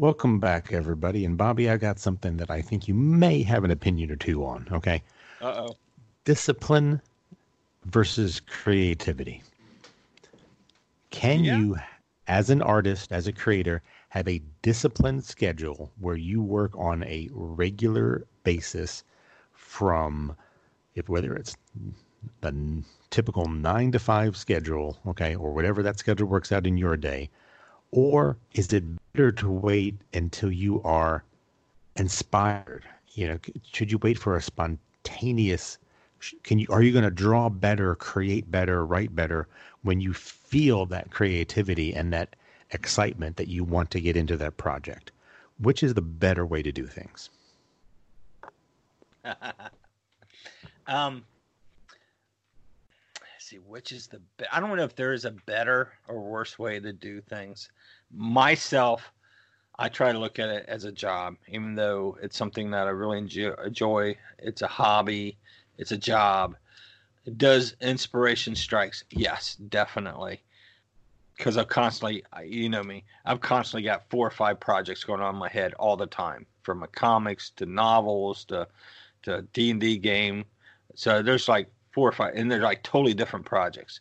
Welcome back, everybody. And Bobby, I got something that I think you may have an opinion or two on. Okay. Uh oh. Discipline versus creativity. Can Yeah. you, as an artist, as a creator, have a disciplined schedule where you work on a regular basis from if whether it's the typical nine to five schedule, okay, or whatever that schedule works out in your day, or is it better to wait until you are inspired? You know, should you wait for a spontaneous? Can you are you going to draw better, create better, write better when you feel that creativity and that excitement that you want to get into that project? Which is the better way to do things? um, see, which is the be- I don't know if there is a better or worse way to do things. Myself, I try to look at it as a job, even though it's something that I really enjoy. It's a hobby. It's a job. Does inspiration strikes? Yes, definitely. Because I've constantly, you know me, I've constantly got four or five projects going on in my head all the time, from a comics to novels to to D and D game. So there's like four or five, and they're like totally different projects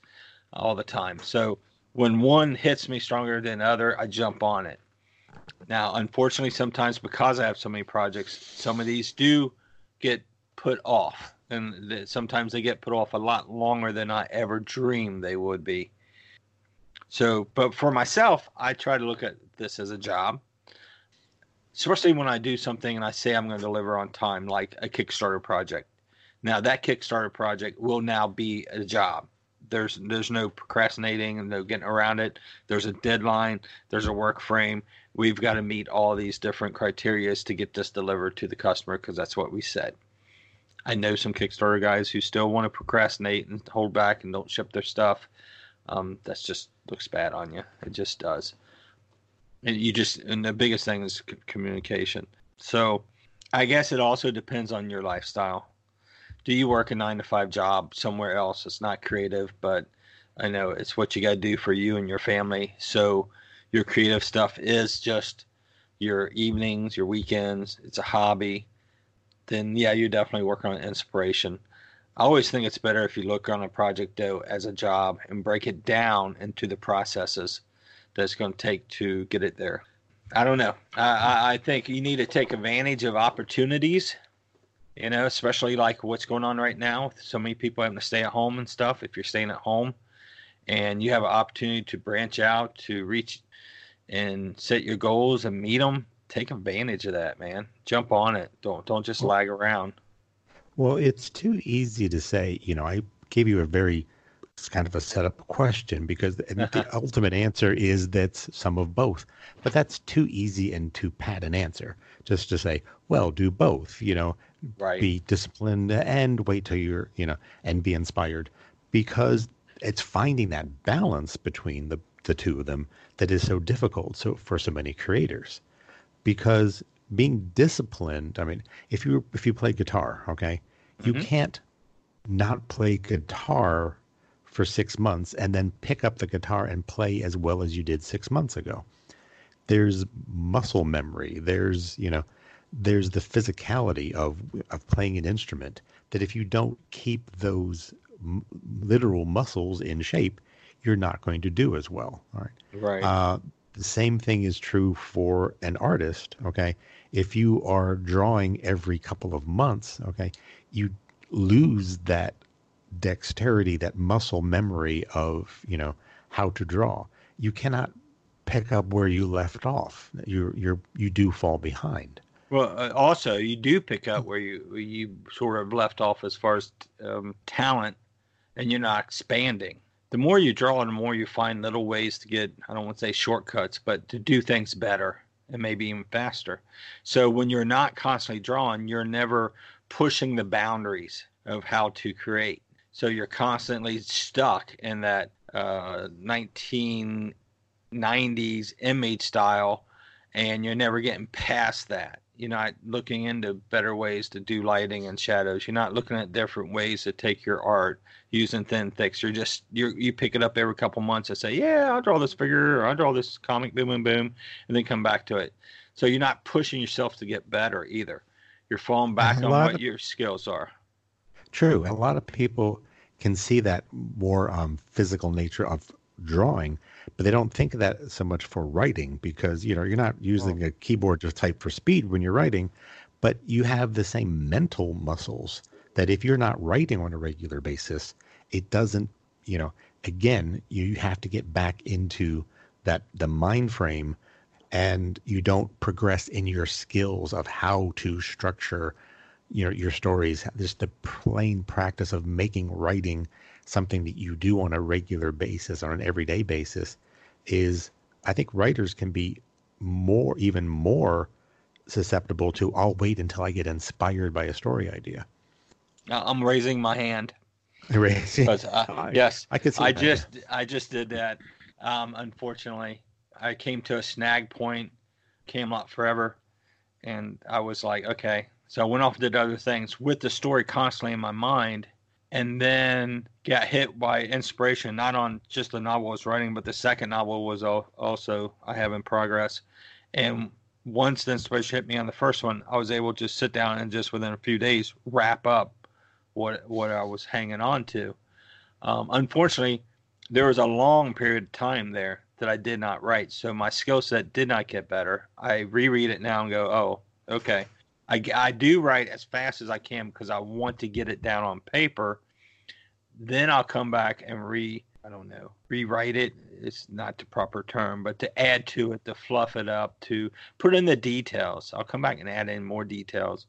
all the time. So when one hits me stronger than other, I jump on it. Now, unfortunately, sometimes because I have so many projects, some of these do get put off, and th- sometimes they get put off a lot longer than I ever dreamed they would be. So, but for myself, I try to look at this as a job especially when I do something and I say I'm going to deliver on time, like a Kickstarter project. Now that Kickstarter project will now be a job. There's there's no procrastinating and no getting around it. There's a deadline. There's a work frame. We've got to meet all these different criterias to get this delivered to the customer because that's what we said. I know some Kickstarter guys who still want to procrastinate and hold back and don't ship their stuff. Um, that's just looks bad on you. It just does and you just and the biggest thing is c- communication so i guess it also depends on your lifestyle do you work a nine to five job somewhere else? It's not creative but i know it's what you got to do for you and your family. So your creative stuff is just your evenings your weekends. It's a hobby. Then yeah you definitely work on inspiration. I always think it's better if you look on a project though as a job and break it down into the processes that it's going to take to get it there. I don't know. I, I, I think you need to take advantage of opportunities, you know, especially like what's going on right now. with So many people having to stay at home and stuff. If you're staying at home and you have an opportunity to branch out, to reach and set your goals and meet them, take advantage of that, man. Jump on it. Don't don't just lag around. Well, it's too easy to say, you know, I gave you a very it's kind of a setup question because the, the ultimate answer is that's some of both. But that's too easy and too pat an answer. Just to say, well, do both, you know, Right. be disciplined and wait till you're, you know, and be inspired because it's finding that balance between the, the two of them that is so difficult so for so many creators. Because being disciplined i mean if you if you play guitar okay you mm-hmm. can't not play guitar for six months and then pick up the guitar and play as well as you did six months ago. There's muscle memory. There's you know there's the physicality of of playing an instrument that if you don't keep those m- literal muscles in shape you're not going to do as well all right Right. uh, the same thing is true for an artist. Okay, if you are drawing every couple of months, okay, you lose that dexterity, that muscle memory of you know how to draw. You cannot pick up where you left off. You're you're you do fall behind. Well, uh, also you do pick up where you you sort of left off as far as um, talent, and you're not expanding. The more you draw, the more you find little ways to get I don't want to say shortcuts, but to do things better and maybe even faster. So when you're not constantly drawing, you're never pushing the boundaries of how to create. So you're constantly stuck in that uh, 1990s image style and you're never getting past that. You're not looking into better ways to do lighting and shadows. You're not looking at different ways to take your art using thin thicks. You're just you you pick it up every couple months and say, yeah, I'll draw this figure or I'll draw this comic, boom, boom, boom, and then come back to it. So you're not pushing yourself to get better either. You're falling back on what of, your skills are. True. A lot of people can see that more um, physical nature of drawing, but they don't think of that so much for writing because you know you're not using a keyboard to type for speed when you're writing, but you have the same mental muscles that if you're not writing on a regular basis, it doesn't. You know, again, you have to get back into that the mind frame and you don't progress in your skills of how to structure you know your stories just the plain practice of making writing something that you do on a regular basis or an everyday basis is i think writers can be more even more susceptible to i'll wait until i get inspired by a story idea. I'm raising my hand. Raising uh, yes i could i just i just did that. Um, unfortunately I came to a snag point, Camelot Forever, and I was like, okay. So I went off and did other things with the story constantly in my mind, and then got hit by inspiration, not on just the novel I was writing, but the second novel was also I have in progress. And once the inspiration hit me on the first one, I was able to just sit down and just within a few days wrap up what what I was hanging on to. Um, unfortunately, there was a long period of time there that I did not write. So my skill set did not get better. I reread it now and go, oh, okay. I, I do write as fast as I can because I want to get it down on paper. Then I'll come back and re, I don't know, rewrite it. It's not the proper term, but to add to it, to fluff it up, to put in the details. I'll come back and add in more details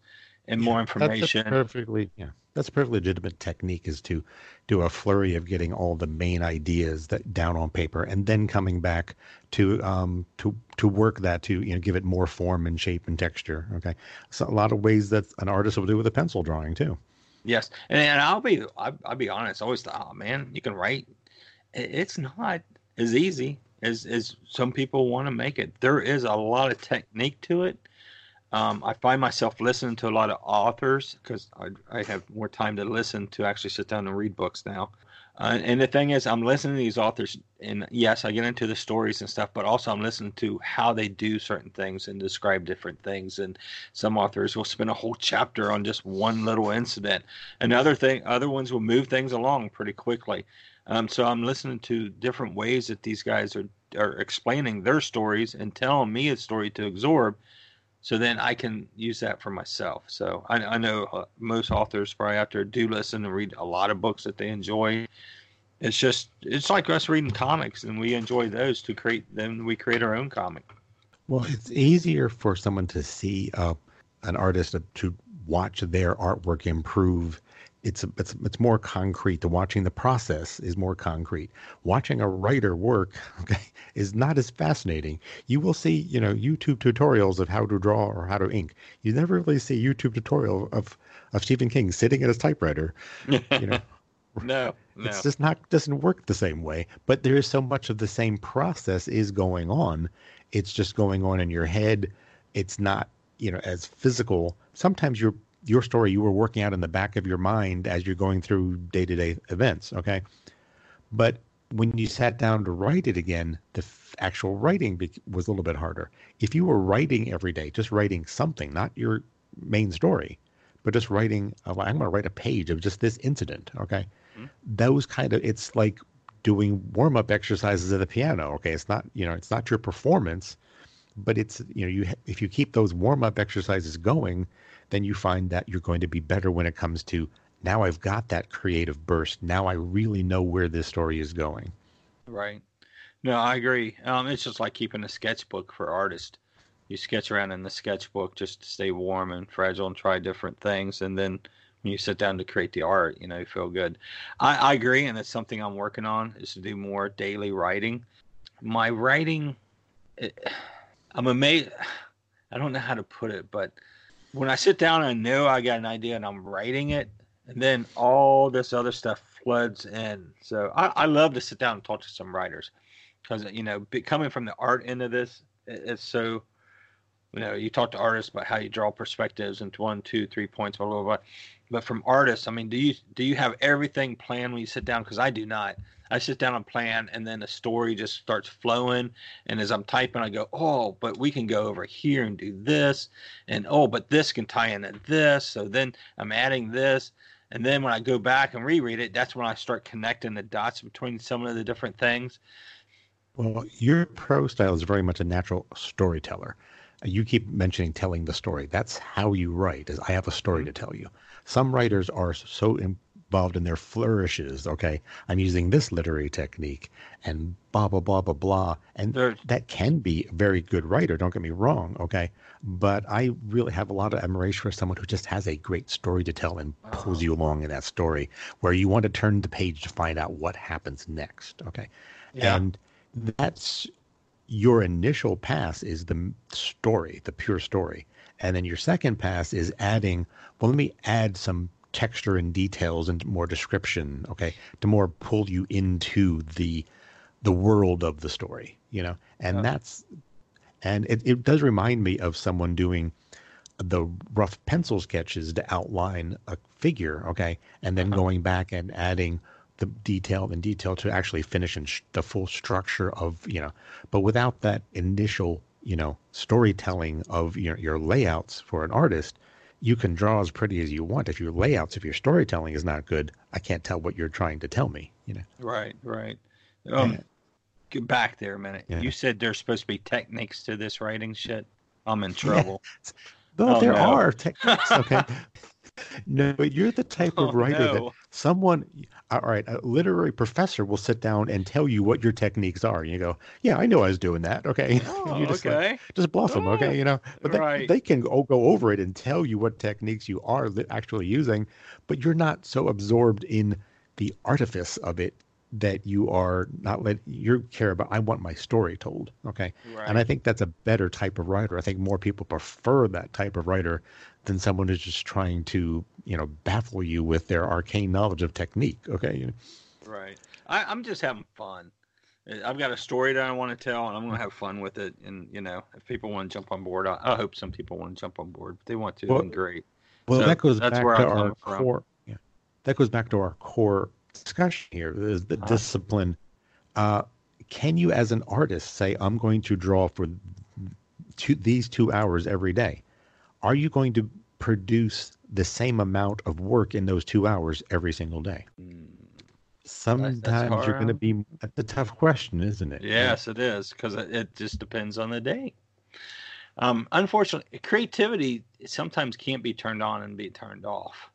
and yeah, more information. That's perfectly, yeah that's a perfectly legitimate technique is to do a flurry of getting all the main ideas that down on paper and then coming back to um, to to work that to you know give it more form and shape and texture okay? So a lot of ways that an artist will do with a pencil drawing too. Yes. And, and i'll be I'll, I'll be honest I always thought oh man you can write. It's not as easy as as some people want to make it. There is a lot of technique to it um, I find myself listening to a lot of authors because I, I, have more time to listen to actually sit down and read books now. Uh, and the thing is, I'm listening to these authors, and yes, I get into the stories and stuff, but also I'm listening to how they do certain things and describe different things. And some authors will spend a whole chapter on just one little incident, and other thing, other ones will move things along pretty quickly. Um, so I'm listening to different ways that these guys are are explaining their stories and telling me a story to absorb so then I can use that for myself. So I, I know uh, most authors probably out there do listen and read a lot of books that they enjoy. It's just it's like us reading comics, and we enjoy those to create. Then we create our own comic. Well, it's easier for someone to see uh, an artist to watch their artwork improve it's it's it's more concrete. The watching the process is more concrete. Watching a writer work okay, is not as fascinating. You will see, you know, YouTube tutorials of how to draw or how to ink. You never really see YouTube tutorial of of Stephen King sitting at his typewriter. You know. no, no. It's just not doesn't work the same way. But there is so much of the same process is going on. It's just going on in your head. It's not, you know, as physical. Sometimes you're your story you were working out in the back of your mind as you're going through day to day events. Okay. But when you sat down to write it again, the f- actual writing be- was a little bit harder. If you were writing every day, just writing something, not your main story, but just writing, I'm going to write a page of just this incident. Okay. Mm-hmm. Those kind of, it's like doing warm up exercises at the piano. Okay. It's not, you know, it's not your performance, but it's, you know, you, if you keep those warm up exercises going, then you find that you're going to be better when it comes to now I've got that creative burst. Now I really know where this story is going. Right. No, I agree. Um, it's just like keeping a sketchbook for artists. You sketch around in the sketchbook just to stay warm and fragile and try different things. And then when you sit down to create the art, you know, you feel good. I, I agree. And it's something I'm working on is to do more daily writing. My writing, it, I'm amazed. I don't know how to put it, but when I sit down and know I got an idea and I'm writing it, and then all this other stuff floods in. So I, I love to sit down and talk to some writers because you know, coming from the art end of this, it's so you know, you talk to artists about how you draw perspectives into one, two, three points, blah blah blah. But from artists, I mean, do you do you have everything planned when you sit down? Because I do not. I sit down and plan, and then the story just starts flowing. And as I'm typing, I go, "Oh, but we can go over here and do this," and "Oh, but this can tie in at this." So then I'm adding this, and then when I go back and reread it, that's when I start connecting the dots between some of the different things. Well, your prose style is very much a natural storyteller. You keep mentioning telling the story. That's how you write. Is I have a story mm-hmm. to tell you. Some writers are so involved in their flourishes. Okay, I'm using this literary technique and blah blah blah blah blah, and that can be a very good writer. Don't get me wrong. Okay, but I really have a lot of admiration for someone who just has a great story to tell and pulls you along in that story, where you want to turn the page to find out what happens next. Okay, yeah. and that's your initial pass is the story, the pure story. And then your second pass is adding, well, let me add some texture and details and more description, okay, to more pull you into the the world of the story, you know. And that's and it, it does remind me of someone doing the rough pencil sketches to outline a figure, okay, and then uh-huh. going back and adding the detail and detail to actually finish in sh- the full structure of you know but without that initial you know storytelling of your, your layouts for an artist you can draw as pretty as you want if your layouts if your storytelling is not good i can't tell what you're trying to tell me you know right right um yeah. get back there a minute yeah. you said there's supposed to be techniques to this writing shit i'm in trouble yeah. Well, oh, there no. are techniques. Okay, no, but you're the type of oh, writer no. that someone, all right, a literary professor will sit down and tell you what your techniques are. And you go, yeah, I know I was doing that. Okay. Oh, just okay. Like, just bluff them. Okay. Oh, you know, but right. they, they, can go, go over it and tell you what techniques you are actually using, but you're not so absorbed in the artifice of it that you are not let you care about i want my story told okay right. and i think that's a better type of writer i think more people prefer that type of writer than someone who's just trying to you know baffle you with their arcane knowledge of technique. Okay. Right. I, I'm just having fun. Uh, I've got a story that I want to tell, and I'm going to have fun with it. And you know, if people want to jump on board, I, I hope some people want to jump on board. If they want to, well, then great. Well, so that goes back to our core. Yeah, that goes back to our core discussion here: is the uh-huh. discipline. Uh, can you, as an artist, say, "I'm going to draw for two, these two hours every day"? Are you going to produce the same amount of work in those two hours every single day? Sometimes that's, that's you're going to be. That's a tough question, isn't it? Yes, it is because it just depends on the day. Um, unfortunately, creativity sometimes can't be turned on and be turned off.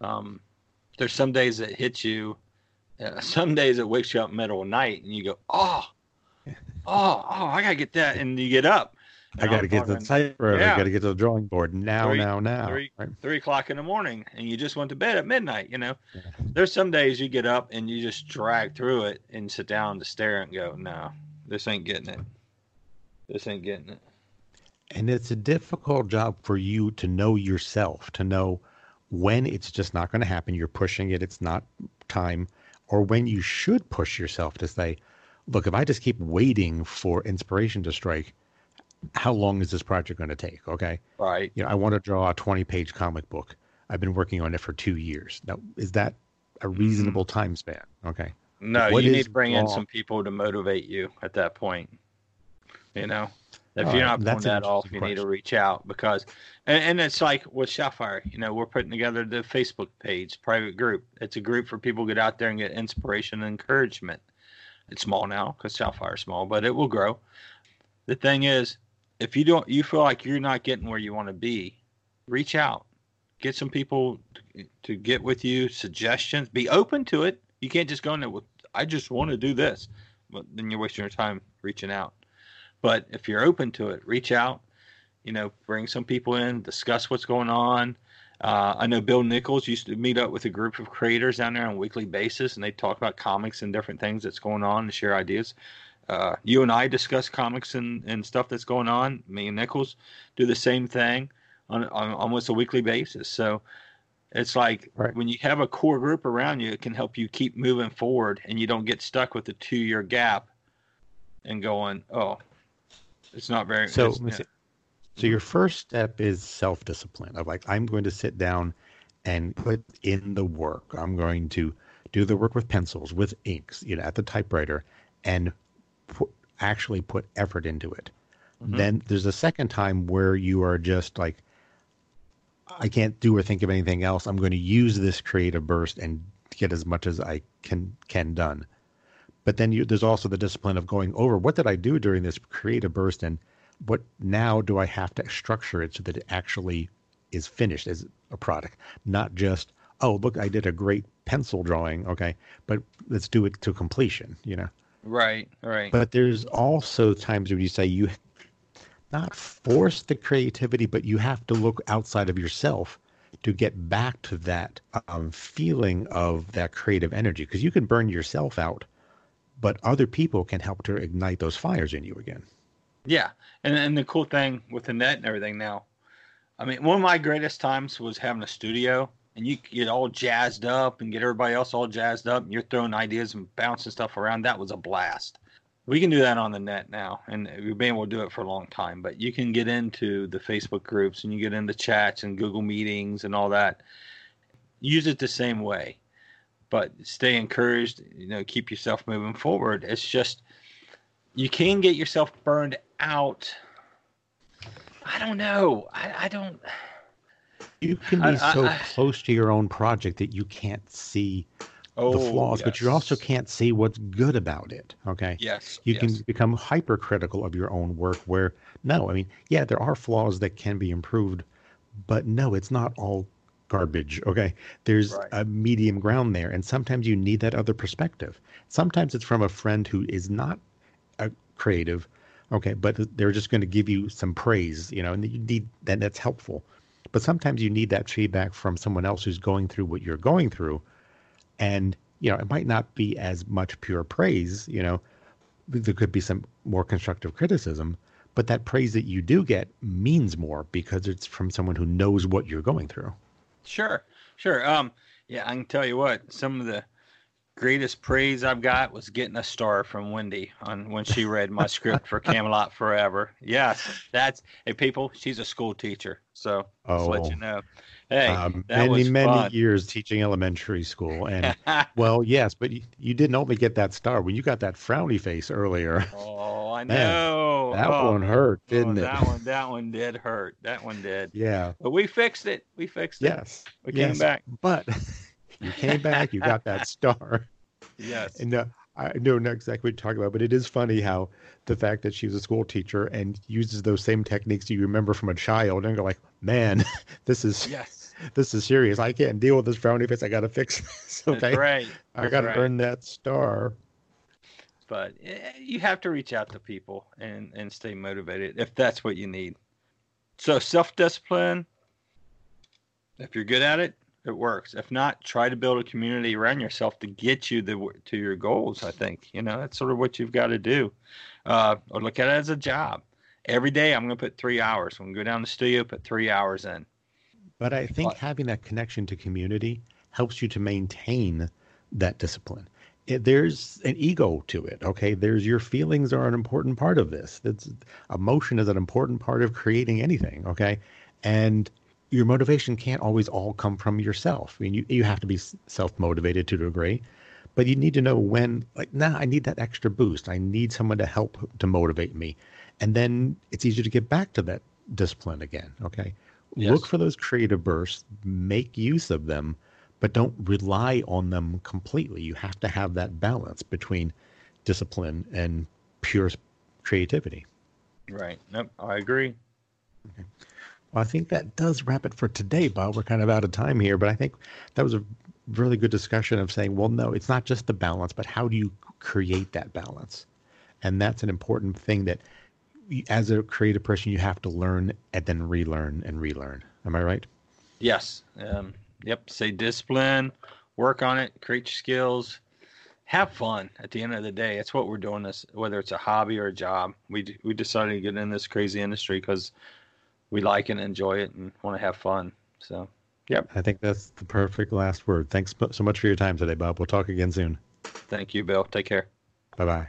Um, there's some days that hit you. Uh, some days it wakes you up middle of night and you go, oh, oh, oh, I gotta get that, and you get up I got to get to the typewriter. Yeah. I got to get to the drawing board now, three, now, now. Three, right? three o'clock in the morning, and you just went to bed at midnight. You know, yeah. there's some days you get up and you just drag through it and sit down to stare and go, "No, this ain't getting it. This ain't getting it." And it's a difficult job for you to know yourself, to know when it's just not going to happen. You're pushing it. It's not time, or when you should push yourself to say, "Look, if I just keep waiting for inspiration to strike." how long is this project going to take? Okay. Right. You know, I want to draw a 20 page comic book. I've been working on it for two years. Now, is that a mm-hmm. reasonable mm-hmm. time span? Okay. No, what you need to bring wrong? in some people to motivate you at that point. You know, if All you're not pulling that off, you question. need to reach out because, and, and it's like with Shotfire, you know, we're putting together the Facebook page, private group. It's a group for people to get out there and get inspiration and encouragement. It's small now because Shotfire is small, but it will grow. The thing is, if you don't you feel like you're not getting where you want to be reach out get some people to, to get with you suggestions be open to it you can't just go in there with i just want to do this but then you're wasting your time reaching out but if you're open to it reach out you know bring some people in discuss what's going on uh, I know Bill Nichols used to meet up with a group of creators down there on a weekly basis, and they talk about comics and different things that's going on and share ideas uh, you and I discuss comics and, and stuff that's going on. Me and Nichols do the same thing on, on almost a weekly basis. So it's like right. when you have a core group around you, it can help you keep moving forward and you don't get stuck with a two year gap and going, oh, it's not very. So, yeah. So your first step is self discipline of like, I'm going to sit down and put in the work. I'm going to do the work with pencils, with inks, you know, at the typewriter, and put, actually put effort into it. Mm-hmm. Then there's a second time where you are just like, I can't do or think of anything else. I'm going to use this creative burst and get as much as I can can done. But then you, there's also the discipline of going over what did I do during this creative burst and what now do I have to structure it so that it actually is finished as a product, not just oh look I did a great pencil drawing, okay, but let's do it to completion, you know. Right, right. But there's also times when you say you not force the creativity, but you have to look outside of yourself to get back to that um, feeling of that creative energy because you can burn yourself out, but other people can help to ignite those fires in you again. Yeah, and and the cool thing with the net and everything now, I mean, one of my greatest times was having a studio and you get all jazzed up and get everybody else all jazzed up and you're throwing ideas and bouncing stuff around. That was a blast. We can do that on the net now, and we've been able to do it for a long time. But you can get into the Facebook groups and you get into chats and Google meetings and all that. Use it the same way, but stay encouraged. You know, keep yourself moving forward. It's just you can get yourself burned out. I don't know. I, I don't. You can be I, so I, close to your own project that you can't see oh, the flaws, yes. but you also can't see what's good about it. Okay. Yes. You yes. can become hypercritical of your own work where, no, I mean, yeah, there are flaws that can be improved, but no, it's not all garbage. Okay. There's right. a medium ground there. And sometimes you need that other perspective. Sometimes it's from a friend who is not a creative. Okay. But they're just going to give you some praise, you know, and you need that. That's helpful. But sometimes you need that feedback from someone else who's going through what you're going through. And, you know, it might not be as much pure praise, you know, there could be some more constructive criticism, but that praise that you do get means more because it's from someone who knows what you're going through. Sure, sure. Um, yeah, I can tell you what, some of the greatest praise I've got was getting a star from Wendy on when she read my script for Camelot Forever. Yes, that's hey people. She's a school teacher, so oh, just let you oh. know. Hey, um, many many fun. years teaching elementary school, and well, yes, but you, you, didn't only get that star when you got that frowny face earlier. Oh, I know. Man, that oh, one hurt, oh, didn't oh, it? That one, that one did hurt. That one did. Yeah, but we fixed it. We fixed it. Yes, we yes, came back. But you came back. You got that star. Yes. And uh, I don't know exactly what you're talking about, but it is funny how the fact that she was a school teacher and uses those same techniques you remember from a child and go like, man, this is yes. This is serious. I can't deal with this frowny face. I got to fix this. Okay. That's right. That's I got to right. earn that star. But eh, you have to reach out to people and, and stay motivated if that's what you need. So self discipline, if you're good at it, it works. If not, try to build a community around yourself to get you the, to your goals. I think you know that's sort of what you've got to do, uh, or look at it as a job. Every day, I'm going to put three hours. I'm going to go down the studio, put three hours in. But I think having that connection to community helps you to maintain that discipline. It, there's an ego to it. Okay, there's your feelings are an important part of this. That's emotion is an important part of creating anything. Okay, and your motivation can't always all come from yourself. I mean, you, you have to be self motivated to a degree, but you need to know when, like, nah, I need that extra boost. I need someone to help to motivate me. And then it's easier to get back to that discipline again. Okay. Yes. Look for those creative bursts, make use of them, but don't rely on them completely. You have to have that balance between discipline and pure creativity. Right. Nope. I agree. Okay. Well, I think that does wrap it for today, Bob. We're kind of out of time here, but I think that was a really good discussion of saying, well, no, it's not just the balance, but how do you create that balance? And that's an important thing that, as a creative person, you have to learn and then relearn and relearn. Am I right? Yes. Um, yep. Say discipline, work on it, create your skills, have fun. At the end of the day, that's what we're doing. This whether it's a hobby or a job. We we decided to get in this crazy industry because we like and enjoy it and want to have fun. So, yep. I think that's the perfect last word. Thanks so much for your time today, Bob. We'll talk again soon. Thank you, Bill. Take care. Bye bye.